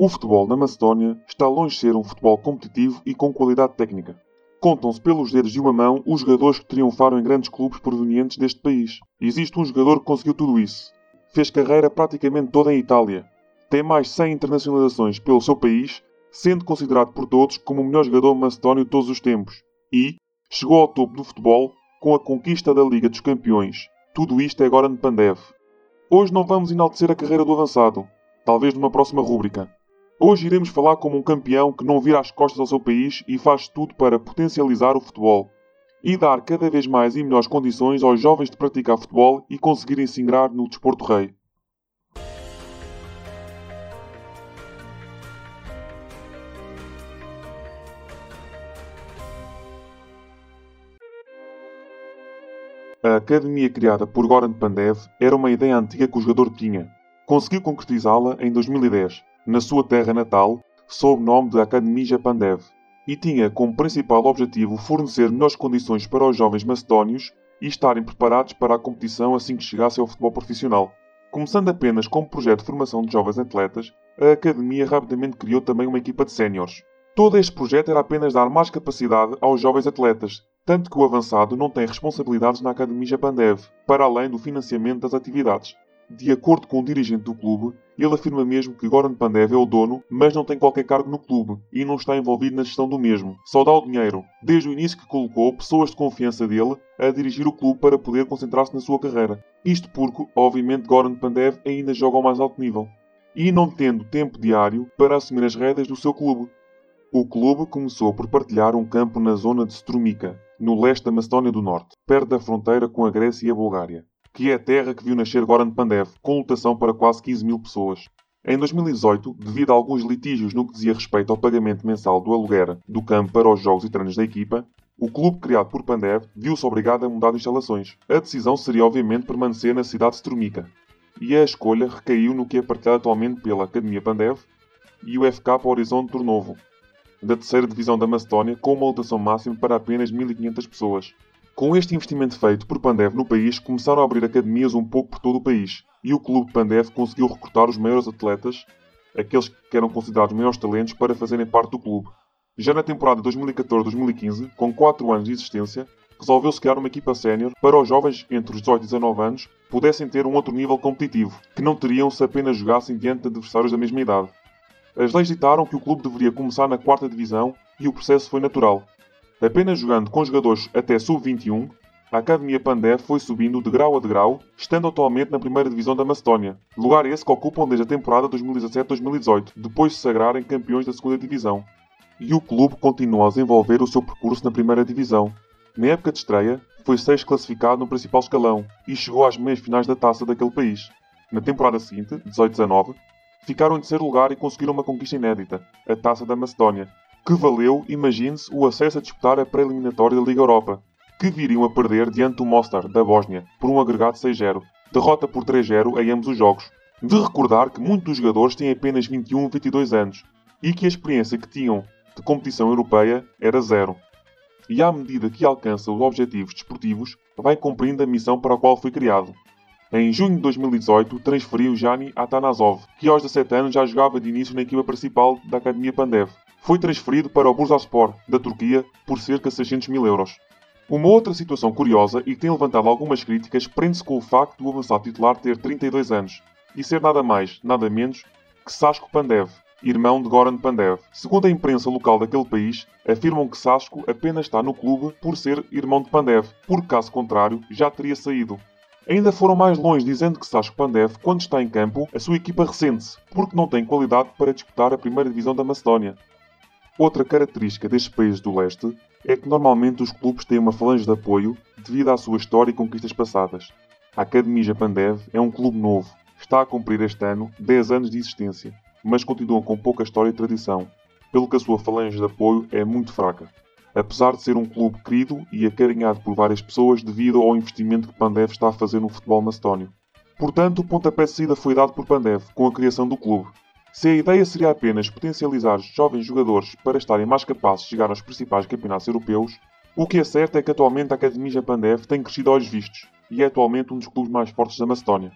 O futebol na Macedónia está longe de ser um futebol competitivo e com qualidade técnica. Contam-se pelos dedos de uma mão os jogadores que triunfaram em grandes clubes provenientes deste país. Existe um jogador que conseguiu tudo isso. Fez carreira praticamente toda em Itália. Tem mais de 100 internacionalizações pelo seu país, sendo considerado por todos como o melhor jogador macedónio de todos os tempos. E chegou ao topo do futebol com a conquista da Liga dos Campeões. Tudo isto é Goran Pandev. Hoje não vamos enaltecer a carreira do avançado, talvez numa próxima rúbrica. Hoje iremos falar como um campeão que não vira as costas ao seu país e faz tudo para potencializar o futebol e dar cada vez mais e melhores condições aos jovens de praticar futebol e conseguirem se ingrar no desporto rei. A academia criada por Goran Pandev era uma ideia antiga que o jogador tinha. Conseguiu concretizá-la em 2010 na sua terra natal, sob o nome de Academia Pandev, e tinha como principal objetivo fornecer melhores condições para os jovens macedónios e estarem preparados para a competição assim que chegasse ao futebol profissional. Começando apenas como projeto de formação de jovens atletas, a academia rapidamente criou também uma equipa de séniores. Todo este projeto era apenas dar mais capacidade aos jovens atletas, tanto que o avançado não tem responsabilidades na Academia Pandev, para além do financiamento das atividades. De acordo com o dirigente do clube, ele afirma mesmo que Goran Pandev é o dono, mas não tem qualquer cargo no clube e não está envolvido na gestão do mesmo. Só dá o dinheiro. Desde o início que colocou pessoas de confiança dele a dirigir o clube para poder concentrar-se na sua carreira. Isto porque, obviamente, Goran Pandev ainda joga ao mais alto nível. E não tendo tempo diário para assumir as rédeas do seu clube. O clube começou por partilhar um campo na zona de Strumica, no leste da Macedónia do Norte, perto da fronteira com a Grécia e a Bulgária que é a terra que viu nascer Goran Pandev, com lotação para quase 15 mil pessoas. Em 2018, devido a alguns litígios no que dizia respeito ao pagamento mensal do aluguer do campo para os jogos e treinos da equipa, o clube criado por Pandev viu-se obrigado a mudar de instalações. A decisão seria obviamente permanecer na cidade de Strumica. E a escolha recaiu no que é partilhado atualmente pela Academia Pandev e o FK Horizonte Turnovo, da terceira divisão da Macedónia, com uma lotação máxima para apenas 1.500 pessoas. Com este investimento feito por Pandev no país, começaram a abrir academias um pouco por todo o país, e o clube Pandev conseguiu recrutar os maiores atletas, aqueles que eram considerados maiores talentos, para fazerem parte do clube. Já na temporada 2014-2015, com 4 anos de existência, resolveu-se criar uma equipa sénior para os jovens entre os 18 e 19 anos pudessem ter um outro nível competitivo, que não teriam se apenas jogassem diante de adversários da mesma idade. As leis ditaram que o clube deveria começar na quarta divisão e o processo foi natural, Apenas jogando com jogadores até sub-21, a Academia Pandev foi subindo de grau a degrau, estando atualmente na primeira divisão da Macedónia, lugar esse que ocupam desde a temporada 2017-2018, depois de sagrarem campeões da segunda divisão. E o clube continua a desenvolver o seu percurso na primeira divisão. Na época de estreia, foi sexto classificado no principal escalão e chegou às meias finais da taça daquele país. Na temporada seguinte, 18-19, ficaram em terceiro lugar e conseguiram uma conquista inédita, a Taça da Macedónia, que valeu, imagine-se, o acesso a disputar a pré-eliminatória da Liga Europa, que viriam a perder diante do Mostar, da Bósnia, por um agregado 6-0, derrota por 3-0 em ambos os jogos. De recordar que muitos dos jogadores têm apenas 21 ou 22 anos e que a experiência que tinham de competição europeia era zero. E à medida que alcança os objetivos desportivos, vai cumprindo a missão para a qual foi criado. Em junho de 2018, transferiu Jani Atanasov, que aos 17 anos já jogava de início na equipa principal da Academia Pandev, foi transferido para o Bursaspor, da Turquia, por cerca de 600 mil euros. Uma outra situação curiosa e que tem levantado algumas críticas prende-se com o facto do avançado titular ter 32 anos e ser nada mais, nada menos que Sasko Pandev, irmão de Goran Pandev. Segundo a imprensa local daquele país, afirmam que Sasko apenas está no clube por ser irmão de Pandev, porque caso contrário já teria saído. Ainda foram mais longe dizendo que Sasko Pandev, quando está em campo, a sua equipa ressente-se, porque não tem qualidade para disputar a primeira divisão da Macedónia. Outra característica destes países do leste é que normalmente os clubes têm uma falange de apoio devido à sua história e conquistas passadas. A Academia Japandev é um clube novo, está a cumprir este ano 10 anos de existência, mas continua com pouca história e tradição, pelo que a sua falange de apoio é muito fraca. Apesar de ser um clube querido e acarinhado por várias pessoas devido ao investimento que Pandev está a fazer no futebol macedónio. Portanto, o pontapé de saída foi dado por Pandev com a criação do clube, se a ideia seria apenas potencializar jovens jogadores para estarem mais capazes de chegar aos principais campeonatos europeus, o que é certo é que atualmente a Academia Japandev tem crescido aos vistos e é atualmente um dos clubes mais fortes da Macedónia.